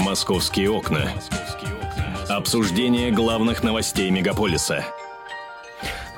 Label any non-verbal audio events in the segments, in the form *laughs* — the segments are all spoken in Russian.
Московские окна. Обсуждение главных новостей мегаполиса –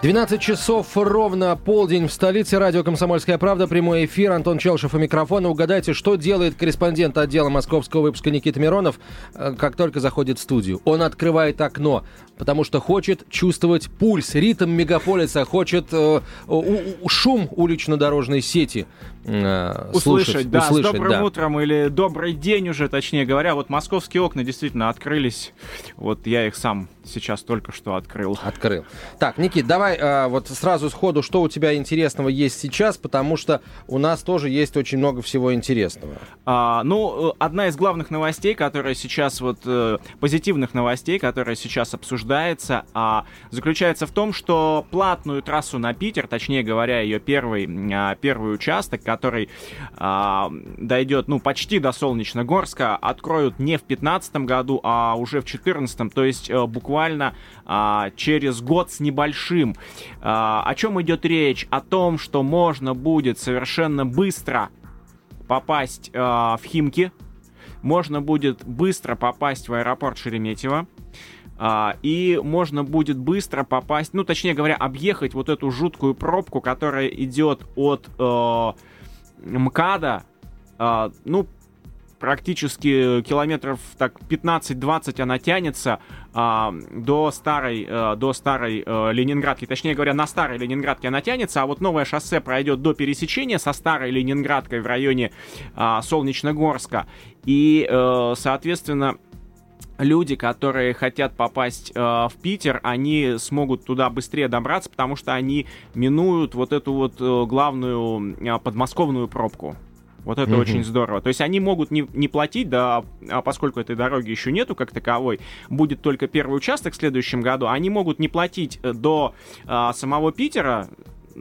12 часов ровно полдень в столице. Радио «Комсомольская правда». Прямой эфир. Антон Челшев у микрофона. Угадайте, что делает корреспондент отдела московского выпуска Никита Миронов, э, как только заходит в студию. Он открывает окно, потому что хочет чувствовать пульс, ритм мегаполиса, хочет э, у, шум улично-дорожной сети э, услышать, слушать, да, услышать, с добрым да. утром или добрый день уже, точнее говоря. Вот московские окна действительно открылись. Вот я их сам сейчас только что открыл. Открыл. Так, Никит, давай э, вот сразу сходу, что у тебя интересного есть сейчас, потому что у нас тоже есть очень много всего интересного. А, ну, одна из главных новостей, которая сейчас вот э, позитивных новостей, которая сейчас обсуждается, а, заключается в том, что платную трассу на Питер, точнее говоря, ее первый а, первый участок, который а, дойдет, ну, почти до Солнечногорска, откроют не в 2015 году, а уже в 2014, то есть буквально буквально а, через год с небольшим. А, о чем идет речь? О том, что можно будет совершенно быстро попасть а, в Химки, можно будет быстро попасть в аэропорт Шереметьево, а, и можно будет быстро попасть, ну, точнее говоря, объехать вот эту жуткую пробку, которая идет от э, МКАДа, э, ну, практически километров так 15-20 она тянется а, до старой, а, до старой а, Ленинградки. Точнее говоря, на старой Ленинградке она тянется, а вот новое шоссе пройдет до пересечения со старой Ленинградкой в районе а, Солнечногорска. И, а, соответственно, люди, которые хотят попасть э, в Питер, они смогут туда быстрее добраться, потому что они минуют вот эту вот э, главную э, подмосковную пробку. Вот это mm-hmm. очень здорово. То есть они могут не, не платить, да, а поскольку этой дороги еще нету как таковой, будет только первый участок в следующем году, они могут не платить э, до а, самого Питера,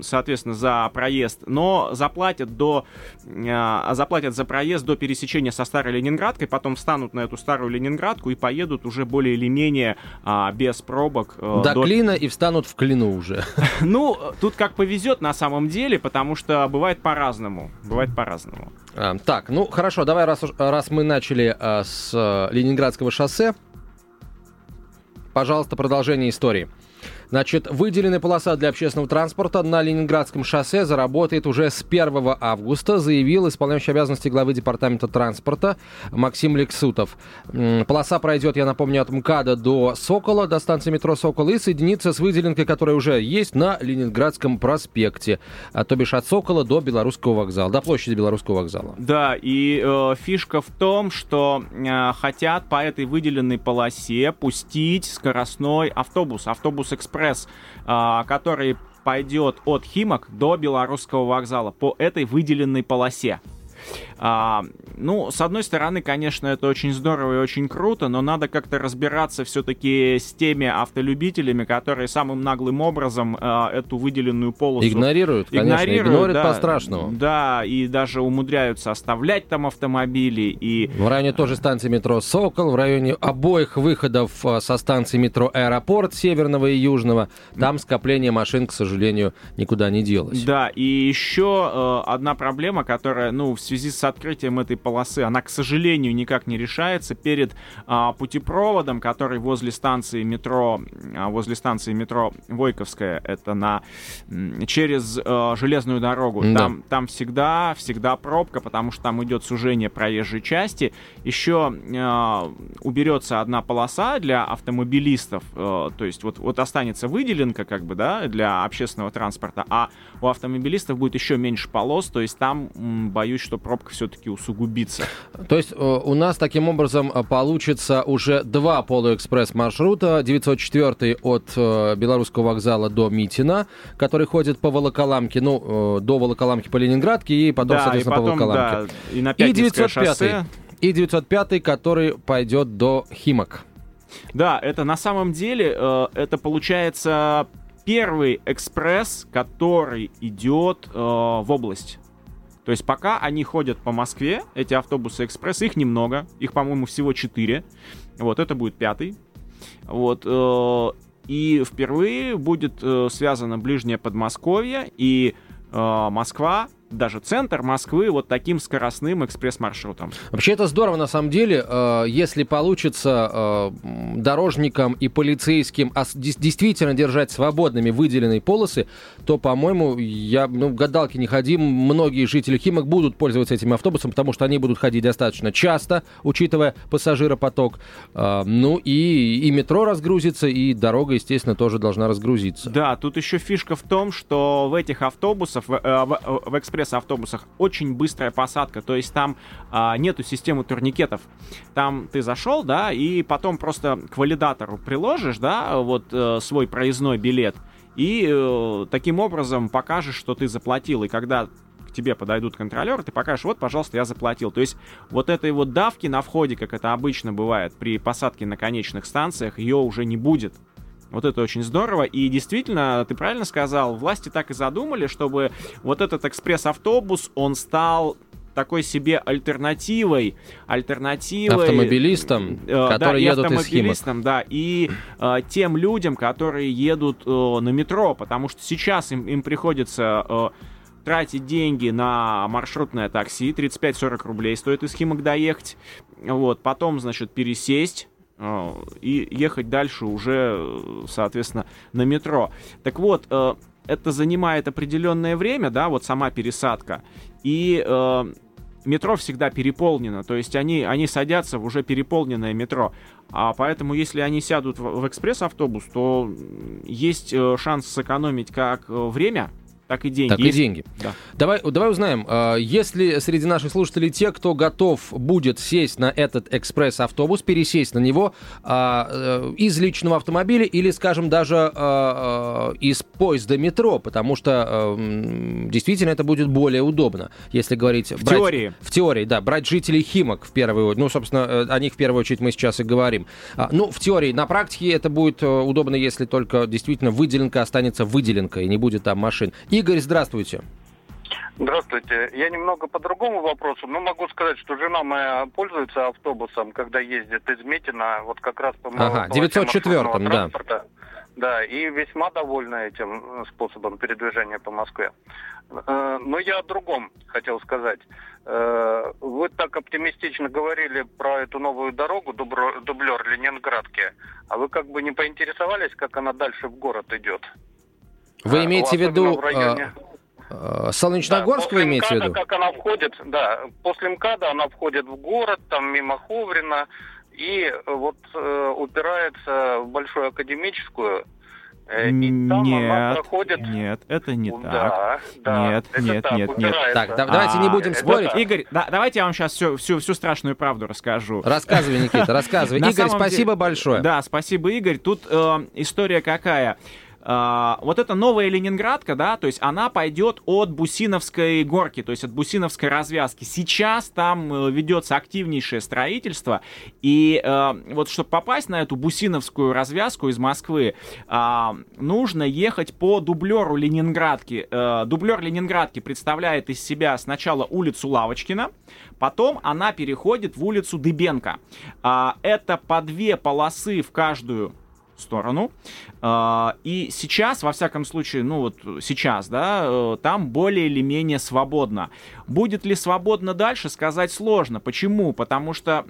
соответственно, за проезд, но заплатят до э, заплатят за проезд до пересечения со старой Ленинградкой, потом встанут на эту старую Ленинградку и поедут уже более или менее э, без пробок. Э, до, до клина и встанут в клину уже. *laughs* Ну, тут как повезет на самом деле, потому что бывает по-разному. Бывает по-разному. А, так, ну хорошо, давай, раз, раз мы начали а, с а, Ленинградского шоссе, пожалуйста, продолжение истории. Значит, выделенная полоса для общественного транспорта на Ленинградском шоссе заработает уже с 1 августа, заявил исполняющий обязанности главы департамента транспорта Максим Лексутов. Полоса пройдет, я напомню, от МКАДа до Сокола, до станции метро Сокол, и соединится с выделенкой, которая уже есть на Ленинградском проспекте, а, то бишь от Сокола до Белорусского вокзала, до площади Белорусского вокзала. Да, и э, фишка в том, что э, хотят по этой выделенной полосе пустить скоростной автобус, автобус-экспресс экспресс, а, который пойдет от Химок до Белорусского вокзала по этой выделенной полосе. А, ну, с одной стороны, конечно, это очень здорово и очень круто, но надо как-то разбираться все-таки с теми автолюбителями, которые самым наглым образом а, эту выделенную полосу игнорируют, конечно, игнорируют, игнорят да, по-страшному. Да, и даже умудряются оставлять там автомобили. И... В районе тоже станции метро «Сокол», в районе обоих выходов а, со станции метро «Аэропорт» северного и южного, там скопление машин, к сожалению, никуда не делось. Да, и еще э, одна проблема, которая, ну, в связи с открытием этой полосы, она, к сожалению, никак не решается перед а, путепроводом, который возле станции метро, а, возле станции метро Войковская, это на через а, железную дорогу. Да. Там, там всегда, всегда пробка, потому что там идет сужение проезжей части. Еще а, уберется одна полоса для автомобилистов, а, то есть вот, вот останется выделенка, как бы, да, для общественного транспорта, а у автомобилистов будет еще меньше полос, то есть там боюсь, что пробка все-таки усугубится. То есть э, у нас таким образом э, получится уже два полуэкспресс маршрута. 904 от э, Белорусского вокзала до Митина, который ходит по Волоколамке, ну, до Волоколамки по Ленинградке и потом, да, соответственно, и потом, по Волоколамке. Да, и, на и 905 шоссе. И 905 который пойдет до Химок. Да, это на самом деле, э, это получается первый экспресс, который идет э, в область. То есть пока они ходят по Москве, эти автобусы экспресс, их немного, их, по-моему, всего 4. Вот, это будет пятый. Вот, э, и впервые будет э, связано ближнее Подмосковье и э, Москва, даже центр Москвы вот таким скоростным экспресс-маршрутом. Вообще это здорово на самом деле, э, если получится э, дорожникам и полицейским действительно держать свободными выделенные полосы, то, по-моему, я ну, гадалки не ходим, многие жители Химок будут пользоваться этим автобусом, потому что они будут ходить достаточно часто, учитывая пассажиропоток. Э, ну и, и метро разгрузится, и дорога, естественно, тоже должна разгрузиться. Да, тут еще фишка в том, что в этих автобусах, в, в, в экспресс экспресс-автобусах очень быстрая посадка, то есть там а, нету системы турникетов. Там ты зашел, да, и потом просто к валидатору приложишь, да, вот э, свой проездной билет, и э, таким образом покажешь, что ты заплатил. И когда к тебе подойдут контролеры, ты покажешь, вот, пожалуйста, я заплатил. То есть вот этой вот давки на входе, как это обычно бывает при посадке на конечных станциях, ее уже не будет. Вот это очень здорово. И действительно, ты правильно сказал, власти так и задумали, чтобы вот этот экспресс-автобус, он стал такой себе альтернативой, альтернативой автомобилистам, э, которые да, едут автомобилистам, из да, и э, тем людям, которые едут э, на метро, потому что сейчас им, им приходится э, тратить деньги на маршрутное такси, 35-40 рублей стоит из Химок доехать, вот, потом, значит, пересесть и ехать дальше уже, соответственно, на метро. Так вот, э, это занимает определенное время, да, вот сама пересадка, и э, метро всегда переполнено, то есть они, они садятся в уже переполненное метро, а поэтому если они сядут в, в экспресс-автобус, то есть э, шанс сэкономить как время, так и деньги. Так и деньги. Да. Давай, давай узнаем, а, есть ли среди наших слушателей те, кто готов будет сесть на этот экспресс-автобус, пересесть на него а, э, из личного автомобиля или, скажем, даже а, из поезда метро, потому что действительно это будет более удобно, если говорить... В брать, теории. В теории, да. Брать жителей Химок в первую очередь. Ну, собственно, э, о них в первую очередь мы сейчас и говорим. Ну, в теории. На практике это будет э, удобно, если только действительно выделенка останется выделенкой, и не будет там машин. И Игорь, здравствуйте. Здравствуйте. Я немного по другому вопросу, но могу сказать, что жена моя пользуется автобусом, когда ездит из Митина, вот как раз по Ага, 904-м, да. Да, и весьма довольна этим способом передвижения по Москве. Э, но я о другом хотел сказать. Э, вы так оптимистично говорили про эту новую дорогу, дублер Ленинградки, а вы как бы не поинтересовались, как она дальше в город идет? Вы а, имеете в виду... В районе... Солнечногорск да, вы имеете МКАДа, в виду? как она входит, да, после МКАДа она входит в город, там мимо Ховрина, и вот э, упирается в Большую Академическую, э, и там нет, она проходит... Нет, это не да, так. Да, нет, это нет, так, нет, нет. Так, да, давайте не будем спорить. Вот, Игорь, да, давайте я вам сейчас всю, всю, всю страшную правду расскажу. Рассказывай, Никита, *laughs* рассказывай. Игорь, спасибо большое. Да, спасибо, Игорь. Тут э, история какая. Uh, вот эта новая Ленинградка, да, то есть она пойдет от Бусиновской горки, то есть от Бусиновской развязки. Сейчас там uh, ведется активнейшее строительство, и uh, вот чтобы попасть на эту Бусиновскую развязку из Москвы, нужно ехать по дублеру Ленинградки. Дублер Ленинградки представляет из себя сначала улицу Лавочкина, потом она переходит в улицу Дыбенко. Это по две полосы в каждую сторону. А, и сейчас, во всяком случае, ну вот сейчас, да, э, там более или менее свободно. Будет ли свободно дальше, сказать сложно. Почему? Потому что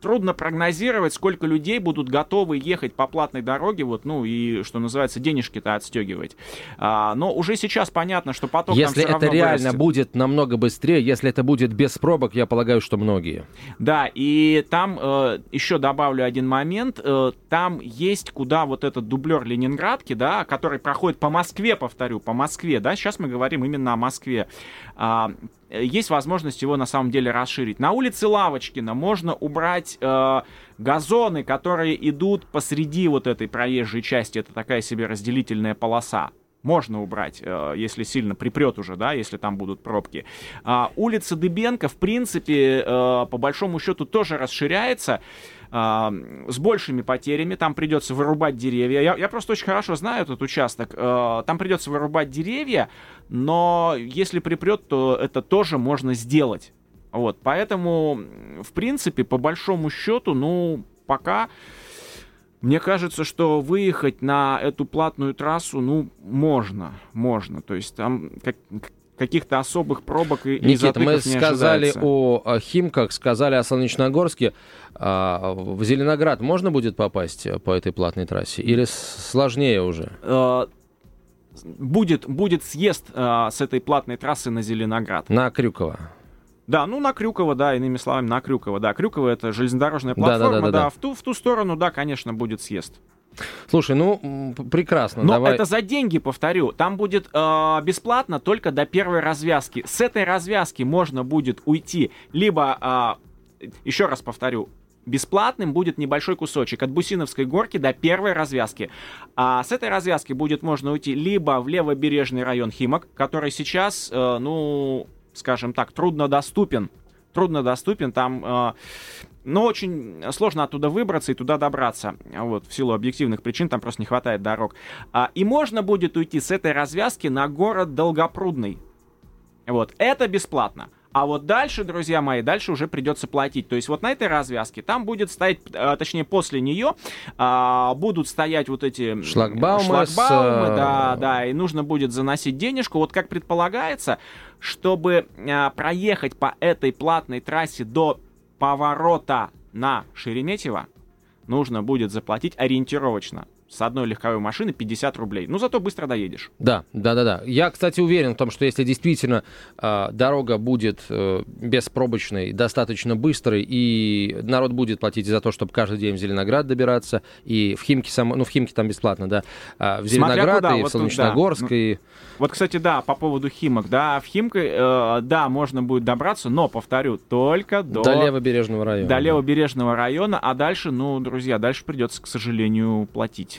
трудно прогнозировать, сколько людей будут готовы ехать по платной дороге, вот, ну и, что называется, денежки-то отстегивать. А, но уже сейчас понятно, что поток Если это реально вырастет. будет намного быстрее, если это будет без пробок, я полагаю, что многие. Да, и там э, еще добавлю один момент. Э, там есть куда вот этот дублер Ленинградки, да, который проходит по Москве, повторю, по Москве, да, сейчас мы говорим именно о Москве. А, есть возможность его на самом деле расширить. На улице Лавочкина можно убрать э, газоны, которые идут посреди вот этой проезжей части. Это такая себе разделительная полоса можно убрать, э, если сильно припрет уже, да, если там будут пробки. А, улица Дыбенко, в принципе, э, по большому счету тоже расширяется с большими потерями, там придется вырубать деревья. Я, я просто очень хорошо знаю этот участок. А, там придется вырубать деревья, но если припрет, то это тоже можно сделать. Вот, поэтому, в принципе, по большому счету, ну, пока мне кажется, что выехать на эту платную трассу, ну, можно, можно. То есть там как, каких-то особых пробок и Никита, мы сказали ожидается. о Химках, сказали о Солнечногорске. А в Зеленоград можно будет попасть по этой платной трассе? Или сложнее уже? Э, будет, будет съезд э, с этой платной трассы на Зеленоград. На Крюкова. Да, ну на Крюково, да, иными словами, на Крюково, да. Крюково это железнодорожная платформа, да, Да-да-да-да. да, в ту, в ту сторону, да, конечно, будет съезд. Слушай, ну, прекрасно. Но давай. это за деньги, повторю. Там будет э, бесплатно только до первой развязки. С этой развязки можно будет уйти либо, э, еще раз повторю, бесплатным будет небольшой кусочек от Бусиновской горки до первой развязки. А с этой развязки будет можно уйти либо в левобережный район Химок, который сейчас, э, ну, скажем так, труднодоступен. Труднодоступен, там, э, но очень сложно оттуда выбраться и туда добраться. Вот, в силу объективных причин там просто не хватает дорог. А, и можно будет уйти с этой развязки на город Долгопрудный. Вот, это бесплатно. А вот дальше, друзья мои, дальше уже придется платить. То есть вот на этой развязке там будет стоять, а, точнее после нее а, будут стоять вот эти м, Шлагбаумы с, шлагбаумы, э, да, да, и нужно будет заносить денежку. Вот как предполагается, чтобы а, проехать по этой платной трассе до поворота на Шереметьево, нужно будет заплатить ориентировочно с одной легковой машины 50 рублей. Ну, зато быстро доедешь. Да, да, да, да. Я, кстати, уверен в том, что если действительно э, дорога будет э, беспробочной, достаточно быстрой, и народ будет платить за то, чтобы каждый день в Зеленоград добираться, и в Химки, само, ну, в Химки там бесплатно, да, а в Зеленоград, куда, и вот в тут, Солнечногорск, да. и... Вот, кстати, да, по поводу Химок, да, в Химке, э, да, можно будет добраться, но, повторю, только до... До левобережного района. до левобережного района, а дальше, ну, друзья, дальше придется, к сожалению, платить.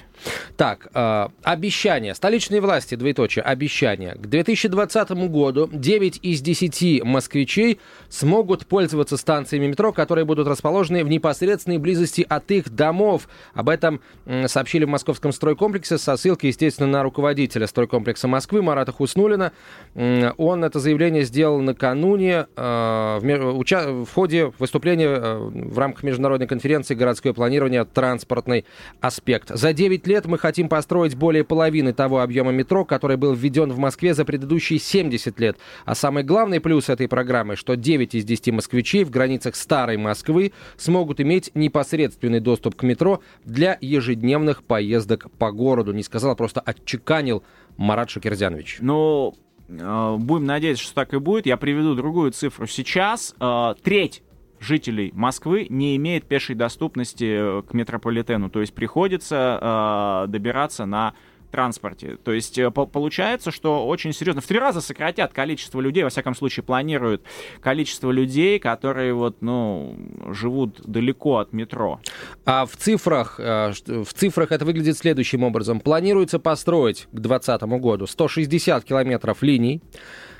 Так, э, обещания. Столичные власти, двоеточие, обещания. К 2020 году 9 из 10 москвичей смогут пользоваться станциями метро, которые будут расположены в непосредственной близости от их домов. Об этом м, сообщили в московском стройкомплексе со ссылкой, естественно, на руководителя стройкомплекса Москвы Марата Хуснулина. М, Он это заявление сделал накануне э, в, уча- в ходе выступления э, в рамках международной конференции «Городское планирование. Транспортный аспект». За 9 лет мы хотим построить более половины того объема метро, который был введен в Москве за предыдущие 70 лет. А самый главный плюс этой программы, что 9 из 10 москвичей в границах старой Москвы смогут иметь непосредственный доступ к метро для ежедневных поездок по городу. Не сказал, а просто отчеканил Марат Шакирзянович. Но э, будем надеяться, что так и будет. Я приведу другую цифру. Сейчас э, треть жителей Москвы не имеет пешей доступности э, к метрополитену. То есть приходится э, добираться на транспорте. То есть э, по- получается, что очень серьезно. В три раза сократят количество людей, во всяком случае планируют количество людей, которые вот, ну, живут далеко от метро. А в цифрах, э, в цифрах это выглядит следующим образом. Планируется построить к 2020 году 160 километров линий,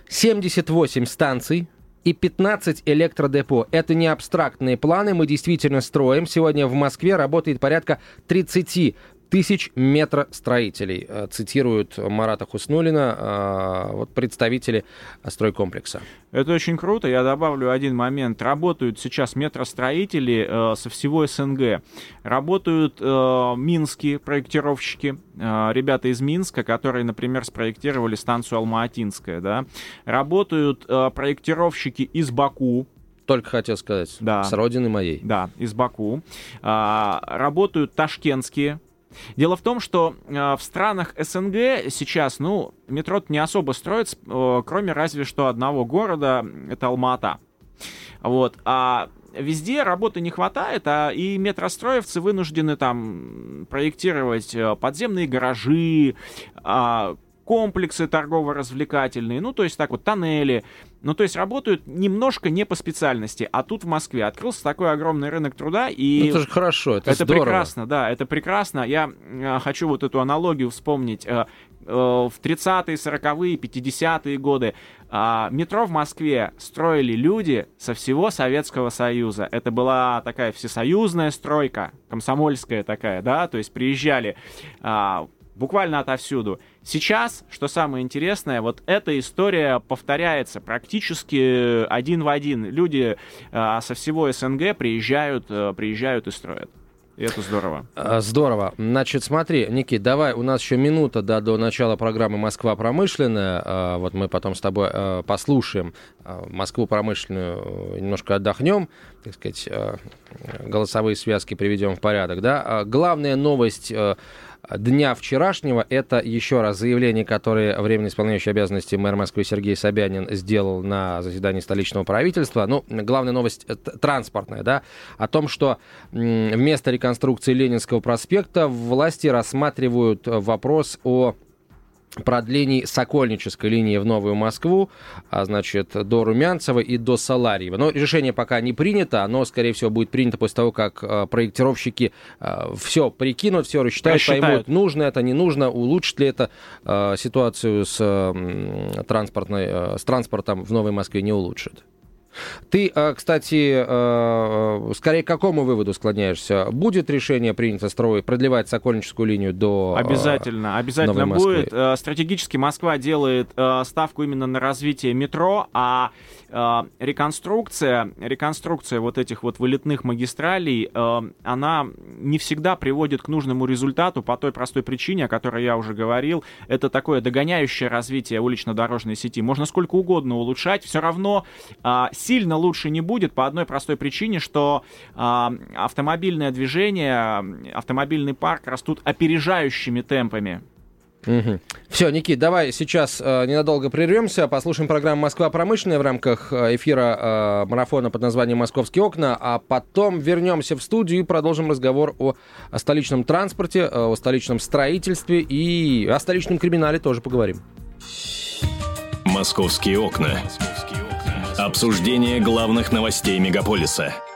78 станций, и 15 электродепо. Это не абстрактные планы, мы действительно строим. Сегодня в Москве работает порядка 30 тысяч метростроителей, э, цитируют Марата Хуснулина, э, вот представители стройкомплекса. Это очень круто. Я добавлю один момент. Работают сейчас метростроители э, со всего СНГ. Работают э, минские проектировщики, э, ребята из Минска, которые, например, спроектировали станцию Алма-Атинская. Да? Работают э, проектировщики из Баку, Только хотел сказать, Да. с родины моей. да, из Баку. А, работают ташкентские. Дело в том, что э, в странах СНГ сейчас, ну, метро не особо строится, э, кроме разве что одного города, это Алмата. Вот. А везде работы не хватает, а и метростроевцы вынуждены там проектировать э, подземные гаражи, а, комплексы торгово-развлекательные, ну, то есть так вот, тоннели. Ну, то есть работают немножко не по специальности. А тут в Москве открылся такой огромный рынок труда, и... Ну, это же хорошо, это, Это здорово. прекрасно, да, это прекрасно. Я э, хочу вот эту аналогию вспомнить. Э, э, в 30-е, 40-е, 50-е годы а, метро в Москве строили люди со всего Советского Союза. Это была такая всесоюзная стройка, комсомольская такая, да, то есть приезжали а, буквально отовсюду. Сейчас, что самое интересное, вот эта история повторяется практически один в один. Люди а, со всего СНГ приезжают, э, приезжают и строят. И это здорово. А, здорово. Значит, смотри, Никит, давай, у нас еще минута да, до начала программы «Москва промышленная». А, вот мы потом с тобой а, послушаем Москву промышленную, немножко отдохнем, так сказать, голосовые связки приведем в порядок. Да? Главная новость дня вчерашнего. Это еще раз заявление, которое временно исполняющий обязанности мэр Москвы Сергей Собянин сделал на заседании столичного правительства. Ну, главная новость транспортная, да, о том, что вместо реконструкции Ленинского проспекта власти рассматривают вопрос о продлений Сокольнической линии в Новую Москву, а, значит, до Румянцева и до Саларьева. Но решение пока не принято, оно, скорее всего, будет принято после того, как а, проектировщики а, все прикинут, все рассчитают, Рассчитают. поймут, нужно это, не нужно, улучшит ли это ситуацию с, транспортной, с транспортом в Новой Москве, не улучшит. Ты, э, кстати, э, э, скорее к какому выводу склоняешься? Будет решение принято строить, продлевать Сокольническую линию до Обязательно, обязательно будет. Стратегически Москва делает ставку именно на развитие метро, а реконструкция, реконструкция вот этих вот вылетных магистралей, она не всегда приводит к нужному результату по той простой причине, о которой я уже говорил. Это такое догоняющее развитие улично-дорожной сети. Можно сколько угодно улучшать, все равно сильно лучше не будет по одной простой причине, что э, автомобильное движение, автомобильный парк растут опережающими темпами. Угу. Все, Никит, давай сейчас э, ненадолго прервемся, послушаем программу «Москва промышленная» в рамках э, эфира э, марафона под названием «Московские окна», а потом вернемся в студию и продолжим разговор о, о столичном транспорте, э, о столичном строительстве и о столичном криминале тоже поговорим. «Московские окна». Обсуждение главных новостей мегаполиса –